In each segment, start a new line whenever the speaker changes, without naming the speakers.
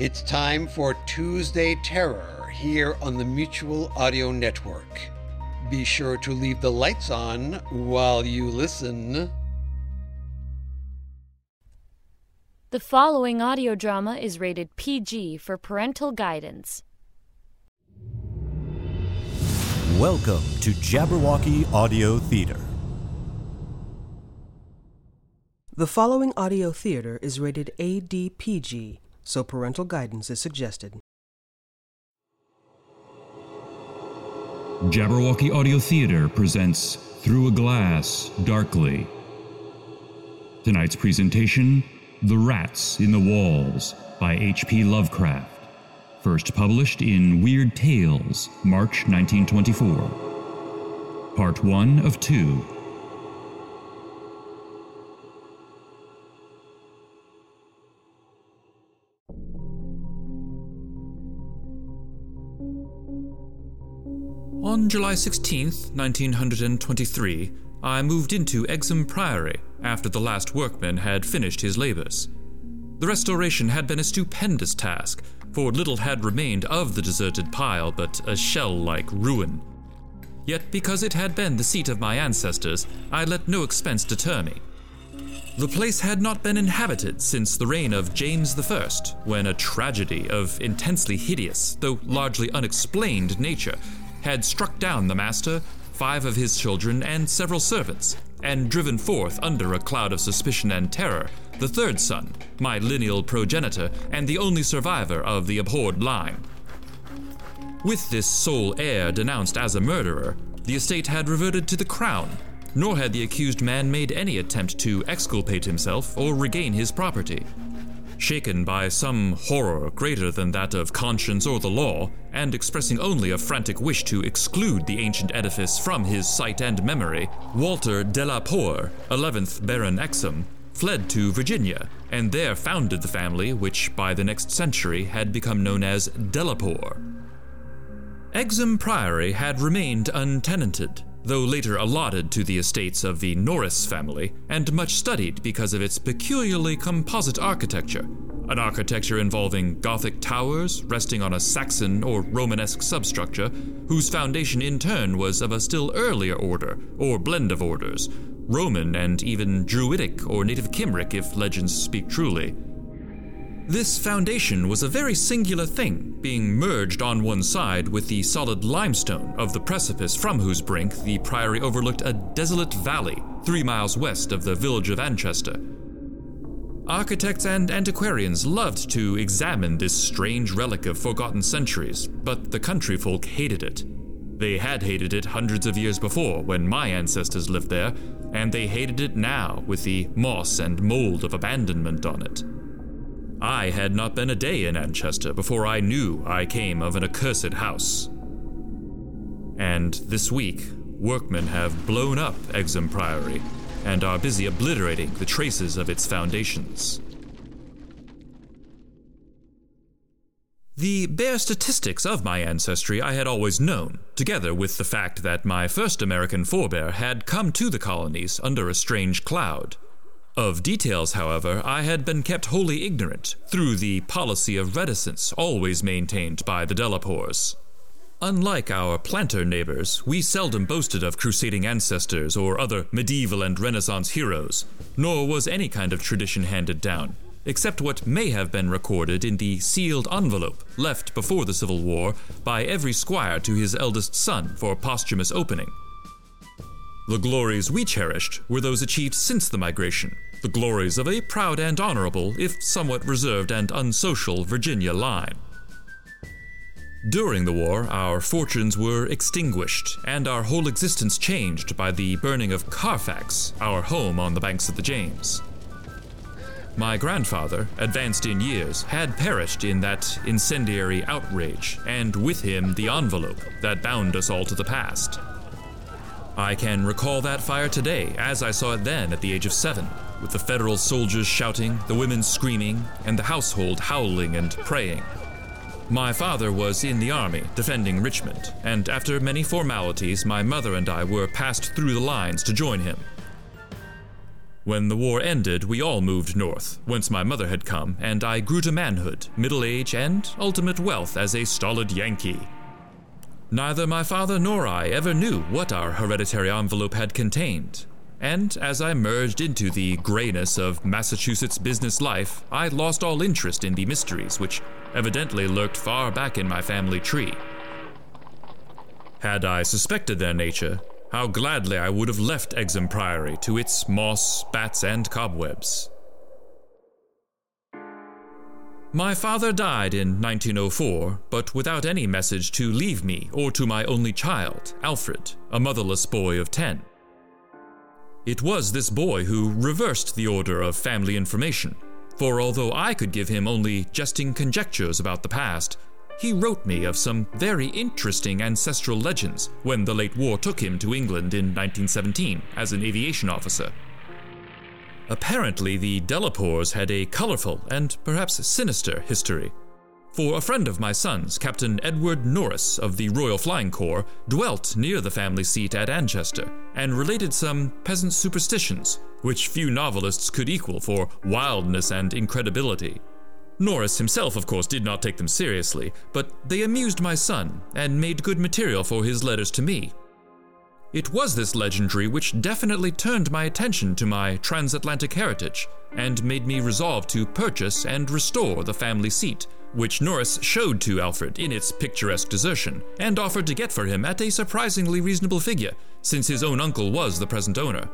It's time for Tuesday Terror here on the Mutual Audio Network. Be sure to leave the lights on while you listen.
The following audio drama is rated PG for parental guidance.
Welcome to Jabberwocky Audio Theater.
The following audio theater is rated ADPG, so parental guidance is suggested.
Jabberwocky Audio Theater presents Through a Glass Darkly. Tonight's presentation The Rats in the Walls by H.P. Lovecraft. First published in Weird Tales, March 1924. Part 1 of 2.
On July 16th, 1923, I moved into Exham Priory after the last workman had finished his labors. The restoration had been a stupendous task, for little had remained of the deserted pile but a shell like ruin. Yet, because it had been the seat of my ancestors, I let no expense deter me. The place had not been inhabited since the reign of James I, when a tragedy of intensely hideous, though largely unexplained nature, had struck down the master, five of his children, and several servants, and driven forth under a cloud of suspicion and terror the third son, my lineal progenitor, and the only survivor of the abhorred line. With this sole heir denounced as a murderer, the estate had reverted to the crown, nor had the accused man made any attempt to exculpate himself or regain his property. Shaken by some horror greater than that of conscience or the law, and expressing only a frantic wish to exclude the ancient edifice from his sight and memory, Walter de la Poer, 11th Baron Exham, fled to Virginia, and there founded the family which by the next century had become known as Delapore. Exham Priory had remained untenanted, though later allotted to the estates of the Norris family, and much studied because of its peculiarly composite architecture. An architecture involving Gothic towers resting on a Saxon or Romanesque substructure, whose foundation in turn was of a still earlier order, or blend of orders, Roman and even Druidic or Native Cymric if legends speak truly. This foundation was a very singular thing, being merged on one side with the solid limestone of the precipice from whose brink the priory overlooked a desolate valley three miles west of the village of Anchester. Architects and antiquarians loved to examine this strange relic of forgotten centuries, but the country folk hated it. They had hated it hundreds of years before when my ancestors lived there, and they hated it now with the moss and mold of abandonment on it. I had not been a day in Anchester before I knew I came of an accursed house. And this week, workmen have blown up Exham Priory and are busy obliterating the traces of its foundations. The bare statistics of my ancestry I had always known, together with the fact that my first American forebear had come to the colonies under a strange cloud. Of details, however, I had been kept wholly ignorant through the policy of reticence always maintained by the Delapores. Unlike our planter neighbors, we seldom boasted of crusading ancestors or other medieval and Renaissance heroes, nor was any kind of tradition handed down, except what may have been recorded in the sealed envelope left before the Civil War by every squire to his eldest son for posthumous opening. The glories we cherished were those achieved since the migration, the glories of a proud and honorable, if somewhat reserved and unsocial, Virginia line. During the war, our fortunes were extinguished, and our whole existence changed by the burning of Carfax, our home on the banks of the James. My grandfather, advanced in years, had perished in that incendiary outrage, and with him the envelope that bound us all to the past. I can recall that fire today as I saw it then at the age of seven, with the federal soldiers shouting, the women screaming, and the household howling and praying. My father was in the army, defending Richmond, and after many formalities, my mother and I were passed through the lines to join him. When the war ended, we all moved north, whence my mother had come, and I grew to manhood, middle age, and ultimate wealth as a stolid Yankee. Neither my father nor I ever knew what our hereditary envelope had contained, and as I merged into the grayness of Massachusetts business life, I lost all interest in the mysteries which evidently lurked far back in my family tree. Had I suspected their nature, how gladly I would have left Exham Priory to its moss, bats, and cobwebs. My father died in 1904, but without any message to leave me or to my only child, Alfred, a motherless boy of 10. It was this boy who reversed the order of family information, for although I could give him only jesting conjectures about the past, he wrote me of some very interesting ancestral legends when the late war took him to England in 1917 as an aviation officer. Apparently, the Delapores had a colorful and perhaps sinister history. For a friend of my son's, Captain Edward Norris of the Royal Flying Corps, dwelt near the family seat at Anchester and related some peasant superstitions, which few novelists could equal for wildness and incredibility. Norris himself, of course, did not take them seriously, but they amused my son and made good material for his letters to me. It was this legendary which definitely turned my attention to my transatlantic heritage and made me resolve to purchase and restore the family seat, which Norris showed to Alfred in its picturesque desertion and offered to get for him at a surprisingly reasonable figure, since his own uncle was the present owner.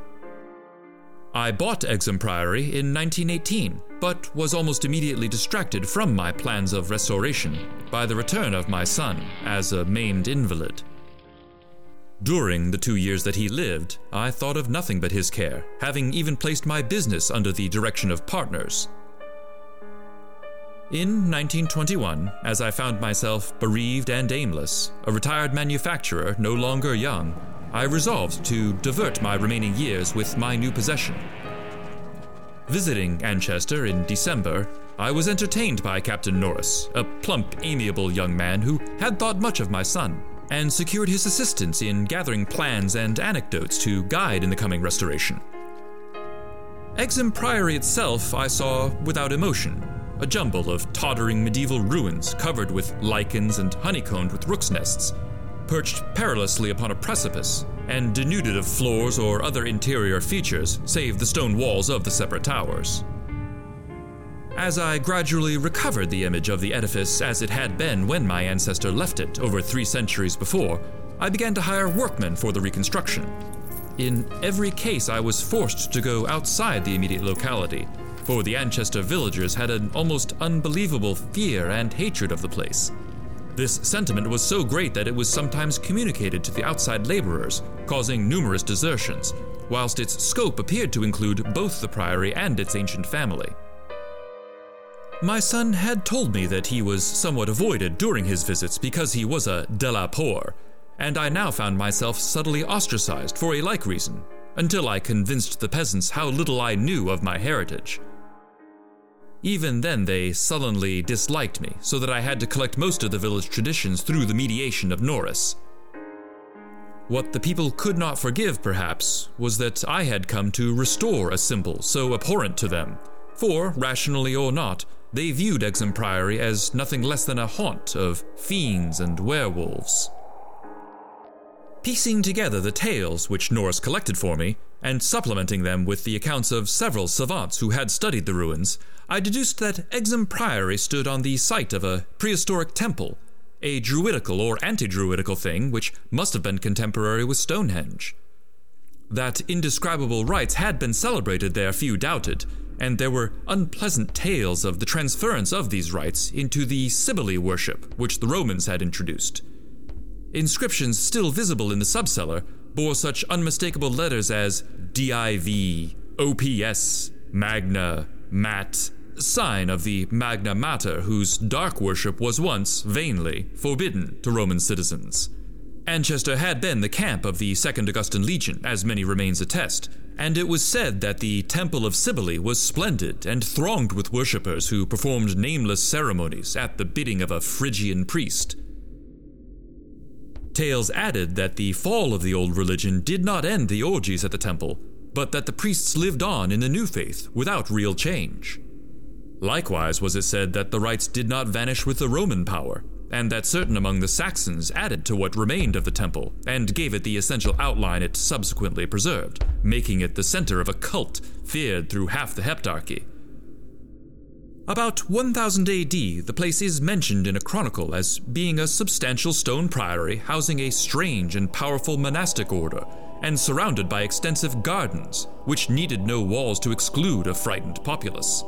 I bought Exham Priory in 1918, but was almost immediately distracted from my plans of restoration by the return of my son as a maimed invalid. During the two years that he lived, I thought of nothing but his care, having even placed my business under the direction of partners. In 1921, as I found myself bereaved and aimless, a retired manufacturer no longer young, I resolved to divert my remaining years with my new possession. Visiting Anchester in December, I was entertained by Captain Norris, a plump, amiable young man who had thought much of my son, and secured his assistance in gathering plans and anecdotes to guide in the coming restoration. Exham Priory itself I saw without emotion, a jumble of tottering medieval ruins covered with lichens and honeycombed with rooks' nests, perched perilously upon a precipice, and denuded of floors or other interior features save the stone walls of the separate towers. As I gradually recovered the image of the edifice as it had been when my ancestor left it over three centuries before, I began to hire workmen for the reconstruction. In every case, I was forced to go outside the immediate locality, for the Anchester villagers had an almost unbelievable fear and hatred of the place. This sentiment was so great that it was sometimes communicated to the outside laborers, causing numerous desertions, whilst its scope appeared to include both the priory and its ancient family. My son had told me that he was somewhat avoided during his visits because he was a Delapore, and I now found myself subtly ostracized for a like reason, until I convinced the peasants how little I knew of my heritage. Even then, they sullenly disliked me, so that I had to collect most of the village traditions through the mediation of Norris. What the people could not forgive, perhaps, was that I had come to restore a symbol so abhorrent to them, for, rationally or not, they viewed Exham Priory as nothing less than a haunt of fiends and werewolves. Piecing together the tales which Norris collected for me, and supplementing them with the accounts of several savants who had studied the ruins, I deduced that Exham Priory stood on the site of a prehistoric temple, a druidical or anti druidical thing which must have been contemporary with Stonehenge. That indescribable rites had been celebrated there, few doubted, and there were unpleasant tales of the transference of these rites into the Cybele worship which the Romans had introduced. Inscriptions still visible in the subcellar bore such unmistakable letters as DIV, OPS, Magna, Mat, sign of the Magna Mater, whose dark worship was once, vainly, forbidden to Roman citizens. Anchester had been the camp of the Second Augustan Legion, as many remains attest, and it was said that the Temple of Cybele was splendid and thronged with worshippers who performed nameless ceremonies at the bidding of a Phrygian priest. Tales added that the fall of the old religion did not end the orgies at the temple, but that the priests lived on in the new faith without real change. Likewise was it said that the rites did not vanish with the Roman power, and that certain among the Saxons added to what remained of the temple and gave it the essential outline it subsequently preserved, making it the center of a cult feared through half the Heptarchy. About 1000 AD, the place is mentioned in a chronicle as being a substantial stone priory housing a strange and powerful monastic order, and surrounded by extensive gardens, which needed no walls to exclude a frightened populace.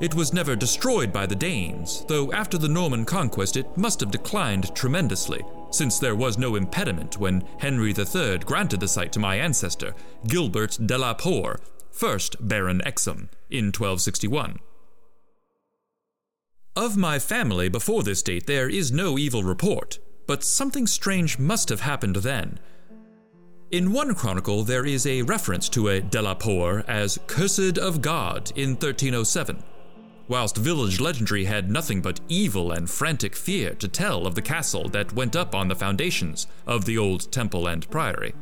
It was never destroyed by the Danes, though after the Norman conquest it must have declined tremendously, since there was no impediment when Henry III granted the site to my ancestor, Gilbert de la Poer, first Baron Exham, in 1261. Of my family before this date there is no evil report, but something strange must have happened then. In one chronicle, there is a reference to a de la as cursed of God in 1307 whilst village legendary had nothing but evil and frantic fear to tell of the castle that went up on the foundations of the old temple and priory.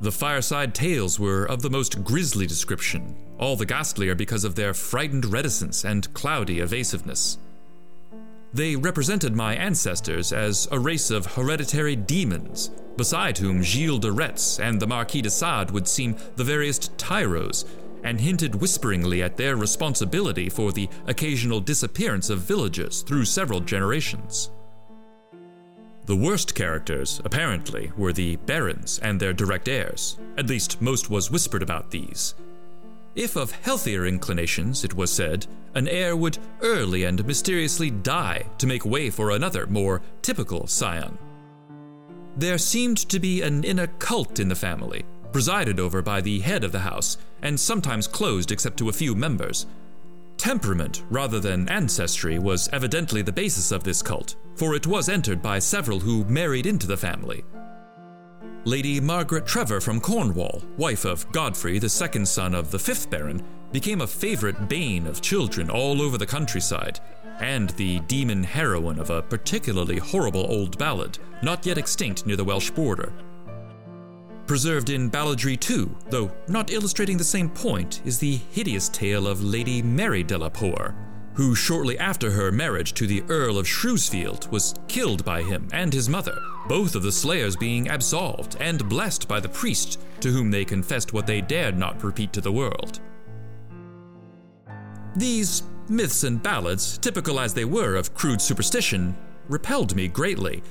The fireside tales were of the most grisly description, all the ghastlier because of their frightened reticence and cloudy evasiveness. They represented my ancestors as a race of hereditary demons, beside whom Gilles de Retz and the Marquis de Sade would seem the veriest tyros and hinted whisperingly at their responsibility for the occasional disappearance of villagers through several generations. The worst characters, apparently, were the barons and their direct heirs. At least, most was whispered about these. If of healthier inclinations, it was said, an heir would early and mysteriously die to make way for another, more typical scion. There seemed to be an inner cult in the family, presided over by the head of the house, and sometimes closed except to a few members. Temperament, rather than ancestry, was evidently the basis of this cult, for it was entered by several who married into the family. Lady Margaret Trevor from Cornwall, wife of Godfrey, the second son of the fifth Baron, became a favorite bane of children all over the countryside, and the demon heroine of a particularly horrible old ballad, not yet extinct near the Welsh border. Preserved in Balladry too, though not illustrating the same point, is the hideous tale of Lady Mary de la Poer, who shortly after her marriage to the Earl of Shrewsfield was killed by him and his mother, both of the slayers being absolved and blessed by the priest to whom they confessed what they dared not repeat to the world. These myths and ballads, typical as they were of crude superstition, repelled me greatly,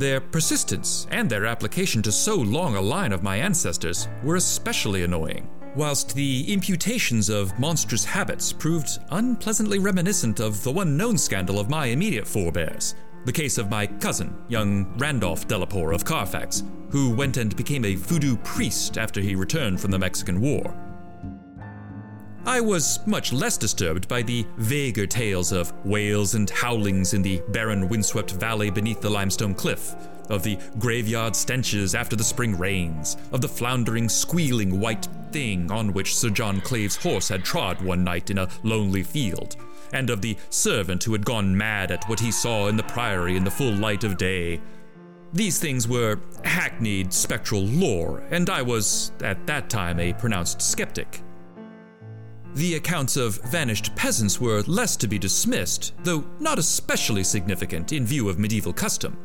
their persistence and their application to so long a line of my ancestors were especially annoying, whilst the imputations of monstrous habits proved unpleasantly reminiscent of the one known scandal of my immediate forebears, the case of my cousin, young Randolph de of Carfax, who went and became a voodoo priest after he returned from the Mexican War. I was much less disturbed by the vaguer tales of wails and howlings in the barren, windswept valley beneath the limestone cliff, of the graveyard stenches after the spring rains, of the floundering, squealing white thing on which Sir John Clave's horse had trod one night in a lonely field, and of the servant who had gone mad at what he saw in the priory in the full light of day. These things were hackneyed spectral lore, and I was, at that time, a pronounced skeptic. The accounts of vanished peasants were less to be dismissed, though not especially significant in view of medieval custom.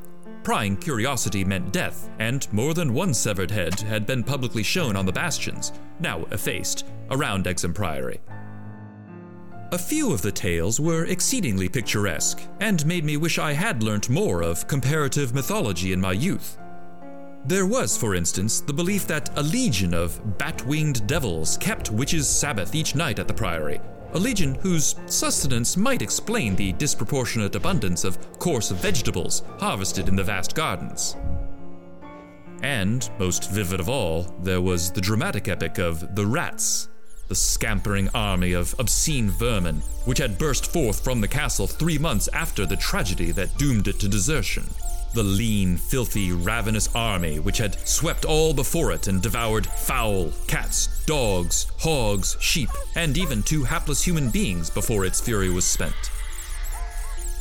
Prying curiosity meant death, and more than one severed head had been publicly shown on the bastions, now effaced, around Exham Priory. A few of the tales were exceedingly picturesque, and made me wish I had learnt more of comparative mythology in my youth. There was, for instance, the belief that a legion of bat winged devils kept witches' Sabbath each night at the Priory, a legion whose sustenance might explain the disproportionate abundance of coarse vegetables harvested in the vast gardens. And, most vivid of all, there was the dramatic epic of the Rats, the scampering army of obscene vermin which had burst forth from the castle three months after the tragedy that doomed it to desertion. The lean, filthy, ravenous army which had swept all before it and devoured fowl, cats, dogs, hogs, sheep, and even two hapless human beings before its fury was spent.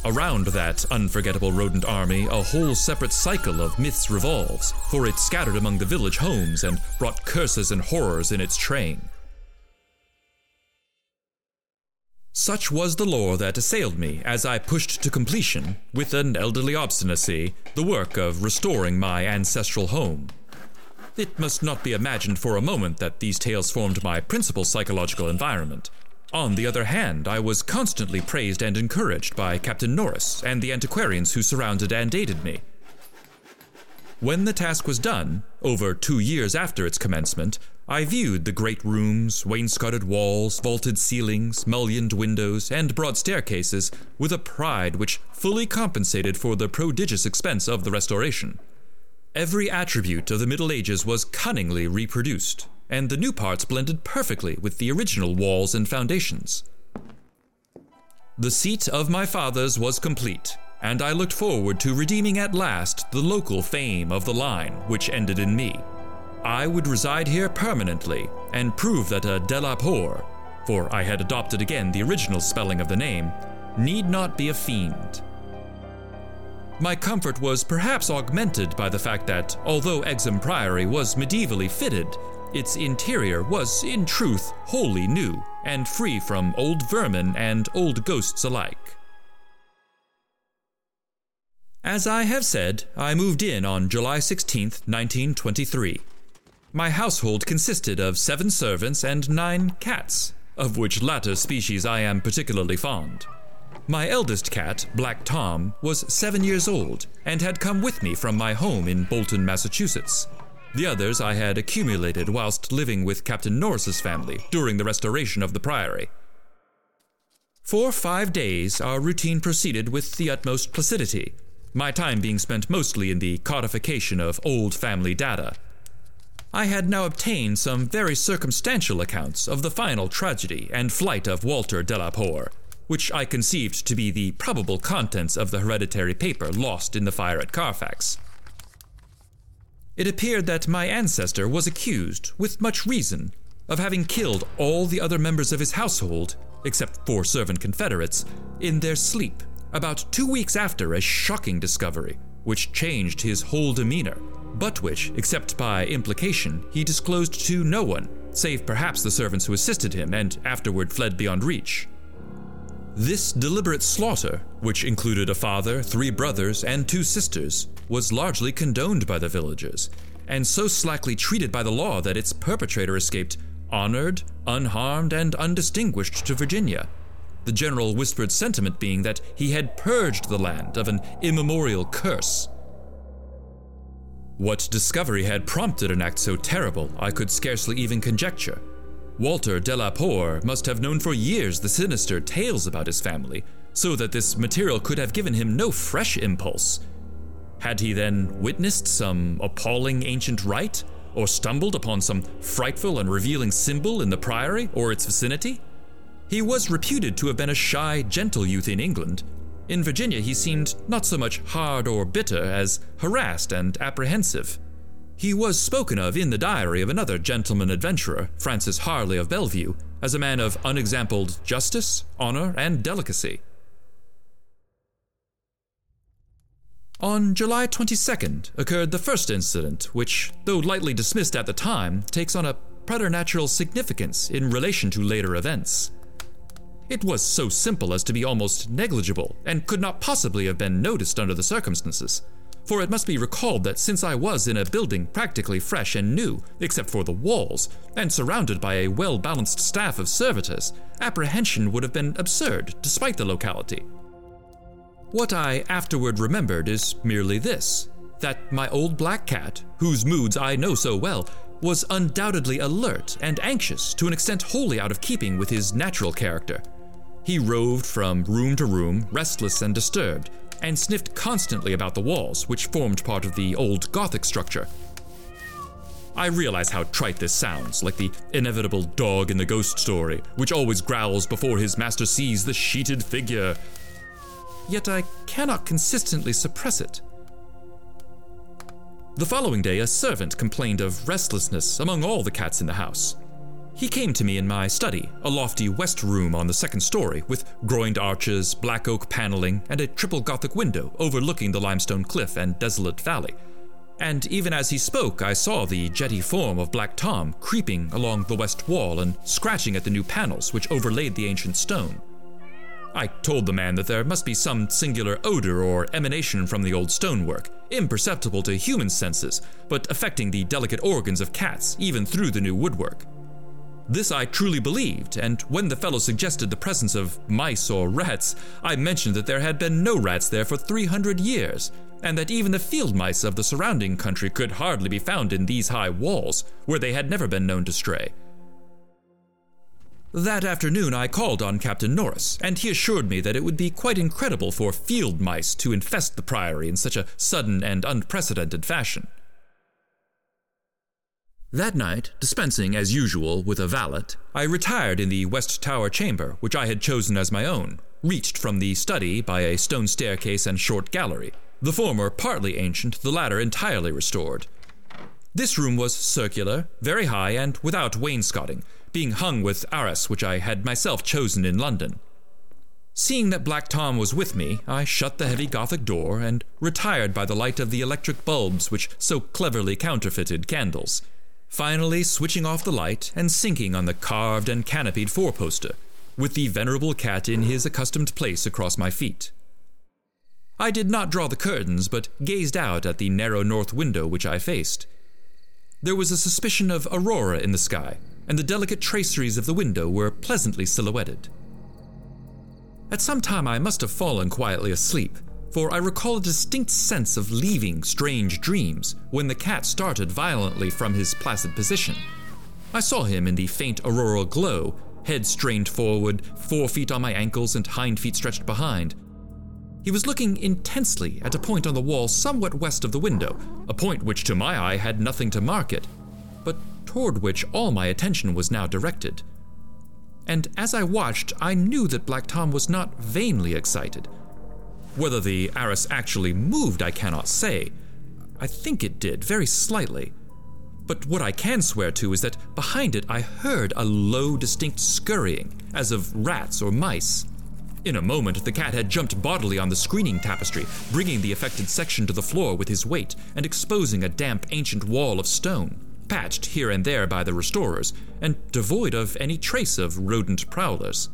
Around that unforgettable rodent army, a whole separate cycle of myths revolves, for it scattered among the village homes and brought curses and horrors in its train. Such was the lore that assailed me as I pushed to completion, with an elderly obstinacy, the work of restoring my ancestral home. It must not be imagined for a moment that these tales formed my principal psychological environment. On the other hand, I was constantly praised and encouraged by Captain Norris and the antiquarians who surrounded and aided me. When the task was done, over two years after its commencement, I viewed the great rooms, wainscoted walls, vaulted ceilings, mullioned windows, and broad staircases with a pride which fully compensated for the prodigious expense of the restoration. Every attribute of the Middle Ages was cunningly reproduced, and the new parts blended perfectly with the original walls and foundations. The seat of my fathers was complete, and I looked forward to redeeming at last the local fame of the line which ended in me. I would reside here permanently and prove that a de la Poer, for I had adopted again the original spelling of the name, need not be a fiend. My comfort was perhaps augmented by the fact that, although Exham Priory was medievally fitted, its interior was, in truth, wholly new and free from old vermin and old ghosts alike. As I have said, I moved in on July 16, 1923. My household consisted of seven servants and nine cats, of which latter species I am particularly fond. My eldest cat, Black Tom, was seven years old and had come with me from my home in Bolton, Massachusetts. The others I had accumulated whilst living with Captain Norris's family during the restoration of the priory. For five days, our routine proceeded with the utmost placidity, my time being spent mostly in the codification of old family data I had now obtained some very circumstantial accounts of the final tragedy and flight of Walter de la Poer, which I conceived to be the probable contents of the hereditary paper lost in the fire at Carfax. It appeared that my ancestor was accused, with much reason, of having killed all the other members of his household, except four servant confederates, in their sleep, about two weeks after a shocking discovery, which changed his whole demeanor but which, except by implication, he disclosed to no one, save perhaps the servants who assisted him and afterward fled beyond reach. This deliberate slaughter, which included a father, three brothers, and two sisters, was largely condoned by the villagers, and so slackly treated by the law that its perpetrator escaped honored, unharmed, and undistinguished to Virginia. The general whispered sentiment being that he had purged the land of an immemorial curse what discovery had prompted an act so terrible, I could scarcely even conjecture. Walter de la Poer must have known for years the sinister tales about his family, so that this material could have given him no fresh impulse. Had he then witnessed some appalling ancient rite, or stumbled upon some frightful and revealing symbol in the priory or its vicinity? He was reputed to have been a shy, gentle youth in England, in Virginia, he seemed not so much hard or bitter as harassed and apprehensive. He was spoken of in the diary of another gentleman adventurer, Francis Harley of Bellevue, as a man of unexampled justice, honor, and delicacy. On July 22nd occurred the first incident, which, though lightly dismissed at the time, takes on a preternatural significance in relation to later events. It was so simple as to be almost negligible, and could not possibly have been noticed under the circumstances. For it must be recalled that since I was in a building practically fresh and new, except for the walls, and surrounded by a well balanced staff of servitors, apprehension would have been absurd despite the locality. What I afterward remembered is merely this that my old black cat, whose moods I know so well, was undoubtedly alert and anxious to an extent wholly out of keeping with his natural character. He roved from room to room, restless and disturbed, and sniffed constantly about the walls, which formed part of the old Gothic structure. I realize how trite this sounds, like the inevitable dog in the ghost story, which always growls before his master sees the sheeted figure. Yet I cannot consistently suppress it. The following day, a servant complained of restlessness among all the cats in the house. He came to me in my study, a lofty west room on the second story, with groined arches, black oak paneling, and a triple Gothic window overlooking the limestone cliff and desolate valley. And even as he spoke, I saw the jetty form of Black Tom creeping along the west wall and scratching at the new panels which overlaid the ancient stone. I told the man that there must be some singular odor or emanation from the old stonework, imperceptible to human senses, but affecting the delicate organs of cats even through the new woodwork. This I truly believed, and when the fellow suggested the presence of mice or rats, I mentioned that there had been no rats there for 300 years, and that even the field mice of the surrounding country could hardly be found in these high walls, where they had never been known to stray. That afternoon, I called on Captain Norris, and he assured me that it would be quite incredible for field mice to infest the Priory in such a sudden and unprecedented fashion. That night, dispensing as usual with a valet, I retired in the West Tower chamber, which I had chosen as my own, reached from the study by a stone staircase and short gallery, the former partly ancient, the latter entirely restored. This room was circular, very high, and without wainscoting, being hung with arras which I had myself chosen in London. Seeing that Black Tom was with me, I shut the heavy Gothic door and retired by the light of the electric bulbs which so cleverly counterfeited candles, finally switching off the light and sinking on the carved and canopied four poster, with the venerable cat in his accustomed place across my feet. I did not draw the curtains, but gazed out at the narrow north window which I faced. There was a suspicion of aurora in the sky, and the delicate traceries of the window were pleasantly silhouetted. At some time I must have fallen quietly asleep, for I recall a distinct sense of leaving strange dreams when the cat started violently from his placid position. I saw him in the faint auroral glow, head strained forward, four feet on my ankles and hind feet stretched behind, he was looking intensely at a point on the wall somewhat west of the window, a point which to my eye had nothing to mark it, but toward which all my attention was now directed. And as I watched, I knew that Black Tom was not vainly excited. Whether the arras actually moved, I cannot say. I think it did, very slightly. But what I can swear to is that behind it I heard a low, distinct scurrying, as of rats or mice. In a moment, the cat had jumped bodily on the screening tapestry, bringing the affected section to the floor with his weight and exposing a damp ancient wall of stone, patched here and there by the restorers, and devoid of any trace of rodent prowlers.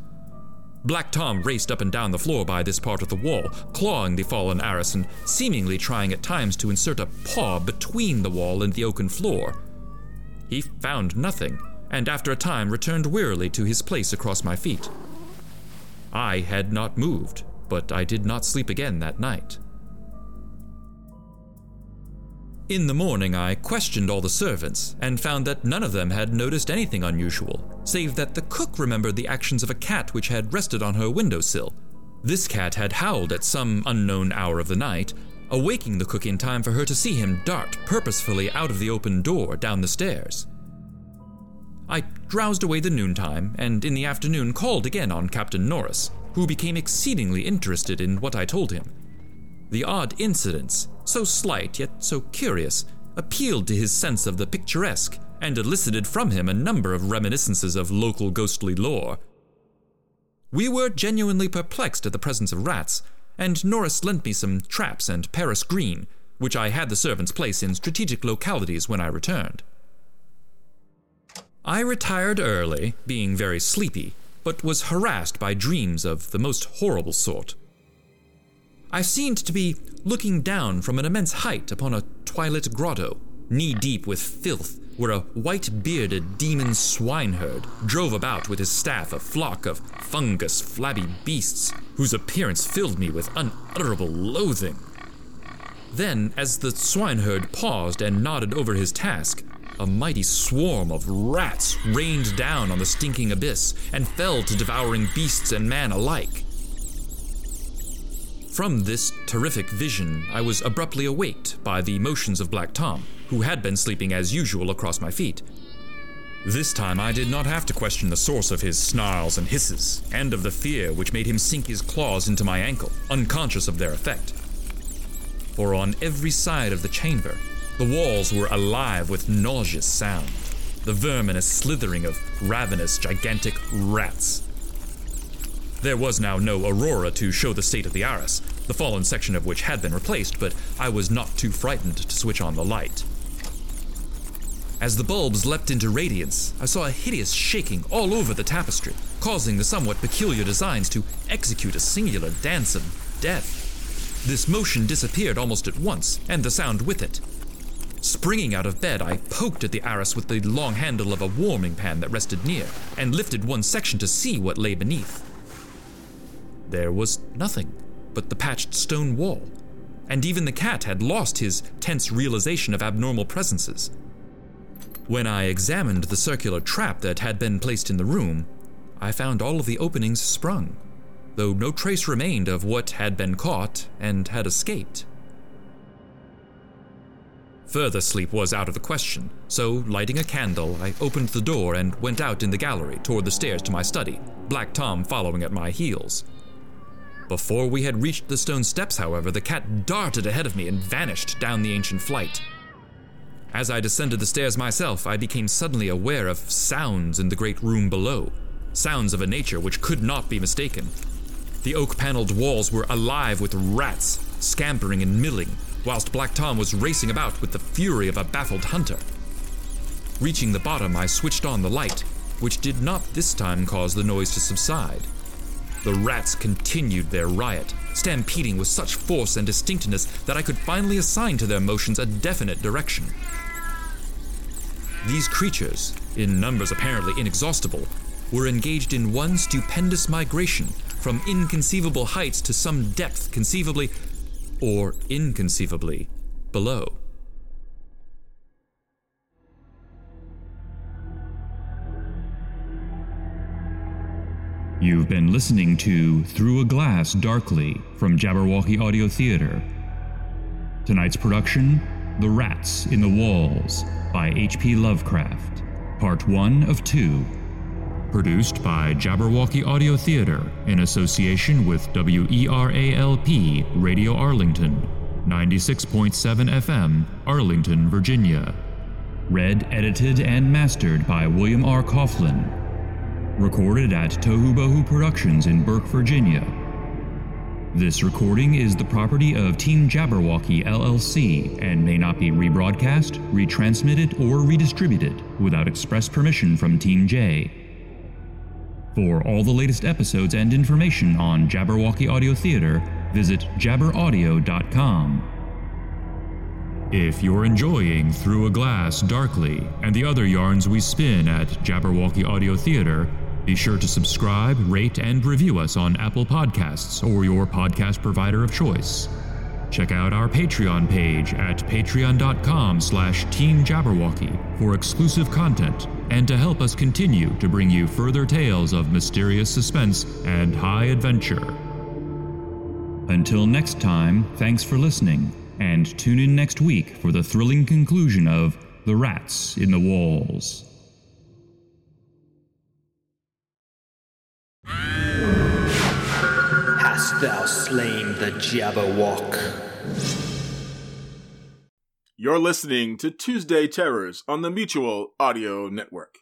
Black Tom raced up and down the floor by this part of the wall, clawing the fallen arras and seemingly trying at times to insert a paw between the wall and the oaken floor. He found nothing, and after a time returned wearily to his place across my feet. I had not moved, but I did not sleep again that night. In the morning, I questioned all the servants and found that none of them had noticed anything unusual, save that the cook remembered the actions of a cat which had rested on her windowsill. This cat had howled at some unknown hour of the night, awaking the cook in time for her to see him dart purposefully out of the open door down the stairs. I drowsed away the noontime, and in the afternoon called again on Captain Norris, who became exceedingly interested in what I told him. The odd incidents, so slight yet so curious, appealed to his sense of the picturesque and elicited from him a number of reminiscences of local ghostly lore. We were genuinely perplexed at the presence of rats, and Norris lent me some traps and Paris green, which I had the servants place in strategic localities when I returned. I retired early, being very sleepy, but was harassed by dreams of the most horrible sort. I seemed to be looking down from an immense height upon a twilit grotto, knee deep with filth, where a white bearded demon swineherd drove about with his staff a flock of fungous, flabby beasts whose appearance filled me with unutterable loathing. Then, as the swineherd paused and nodded over his task, a mighty swarm of rats rained down on the stinking abyss and fell to devouring beasts and man alike. From this terrific vision, I was abruptly awaked by the motions of Black Tom, who had been sleeping as usual across my feet. This time I did not have to question the source of his snarls and hisses, and of the fear which made him sink his claws into my ankle, unconscious of their effect. For on every side of the chamber, the walls were alive with nauseous sound, the verminous slithering of ravenous, gigantic rats. There was now no aurora to show the state of the arras, the fallen section of which had been replaced, but I was not too frightened to switch on the light. As the bulbs leapt into radiance, I saw a hideous shaking all over the tapestry, causing the somewhat peculiar designs to execute a singular dance of death. This motion disappeared almost at once, and the sound with it. Springing out of bed, I poked at the arras with the long handle of a warming pan that rested near, and lifted one section to see what lay beneath. There was nothing but the patched stone wall, and even the cat had lost his tense realization of abnormal presences. When I examined the circular trap that had been placed in the room, I found all of the openings sprung, though no trace remained of what had been caught and had escaped. Further sleep was out of the question, so lighting a candle, I opened the door and went out in the gallery toward the stairs to my study, Black Tom following at my heels. Before we had reached the stone steps, however, the cat darted ahead of me and vanished down the ancient flight. As I descended the stairs myself, I became suddenly aware of sounds in the great room below, sounds of a nature which could not be mistaken. The oak paneled walls were alive with rats, scampering and milling, whilst Black Tom was racing about with the fury of a baffled hunter. Reaching the bottom, I switched on the light, which did not this time cause the noise to subside. The rats continued their riot, stampeding with such force and distinctness that I could finally assign to their motions a definite direction. These creatures, in numbers apparently inexhaustible, were engaged in one stupendous migration from inconceivable heights to some depth conceivably, or inconceivably, below.
You've been listening to Through a Glass Darkly from Jabberwocky Audio Theater. Tonight's production The Rats in the Walls by H.P. Lovecraft, part one of two. Produced by Jabberwocky Audio Theater in association with WERALP Radio Arlington, 96.7 FM, Arlington, Virginia. Read, edited, and mastered by William R. Coughlan. Recorded at Tohu Bohu Productions in Burke, Virginia. This recording is the property of Team Jabberwocky LLC and may not be rebroadcast, retransmitted, or redistributed without express permission from Team J. For all the latest episodes and information on Jabberwocky Audio Theater, visit jabberaudio.com. If you're enjoying Through a Glass Darkly and the other yarns we spin at Jabberwocky Audio Theater, be sure to subscribe, rate, and review us on Apple Podcasts or your podcast provider of choice. Check out our Patreon page at patreon.com slash teamjabberwocky for exclusive content and to help us continue to bring you further tales of mysterious suspense and high adventure. Until next time, thanks for listening, and tune in next week for the thrilling conclusion of The Rats in the Walls.
Thou slain the Jabberwock?
You're listening to Tuesday Terrors on the Mutual Audio Network.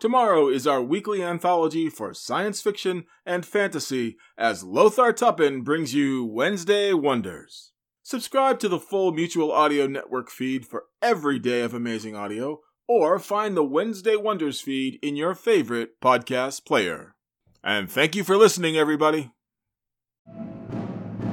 Tomorrow is our weekly anthology for science fiction and fantasy as Lothar Tuppen brings you Wednesday Wonders. Subscribe to the full Mutual Audio Network feed for every day of amazing audio, or find the Wednesday Wonders feed in your favorite podcast player. And thank you for listening, everybody.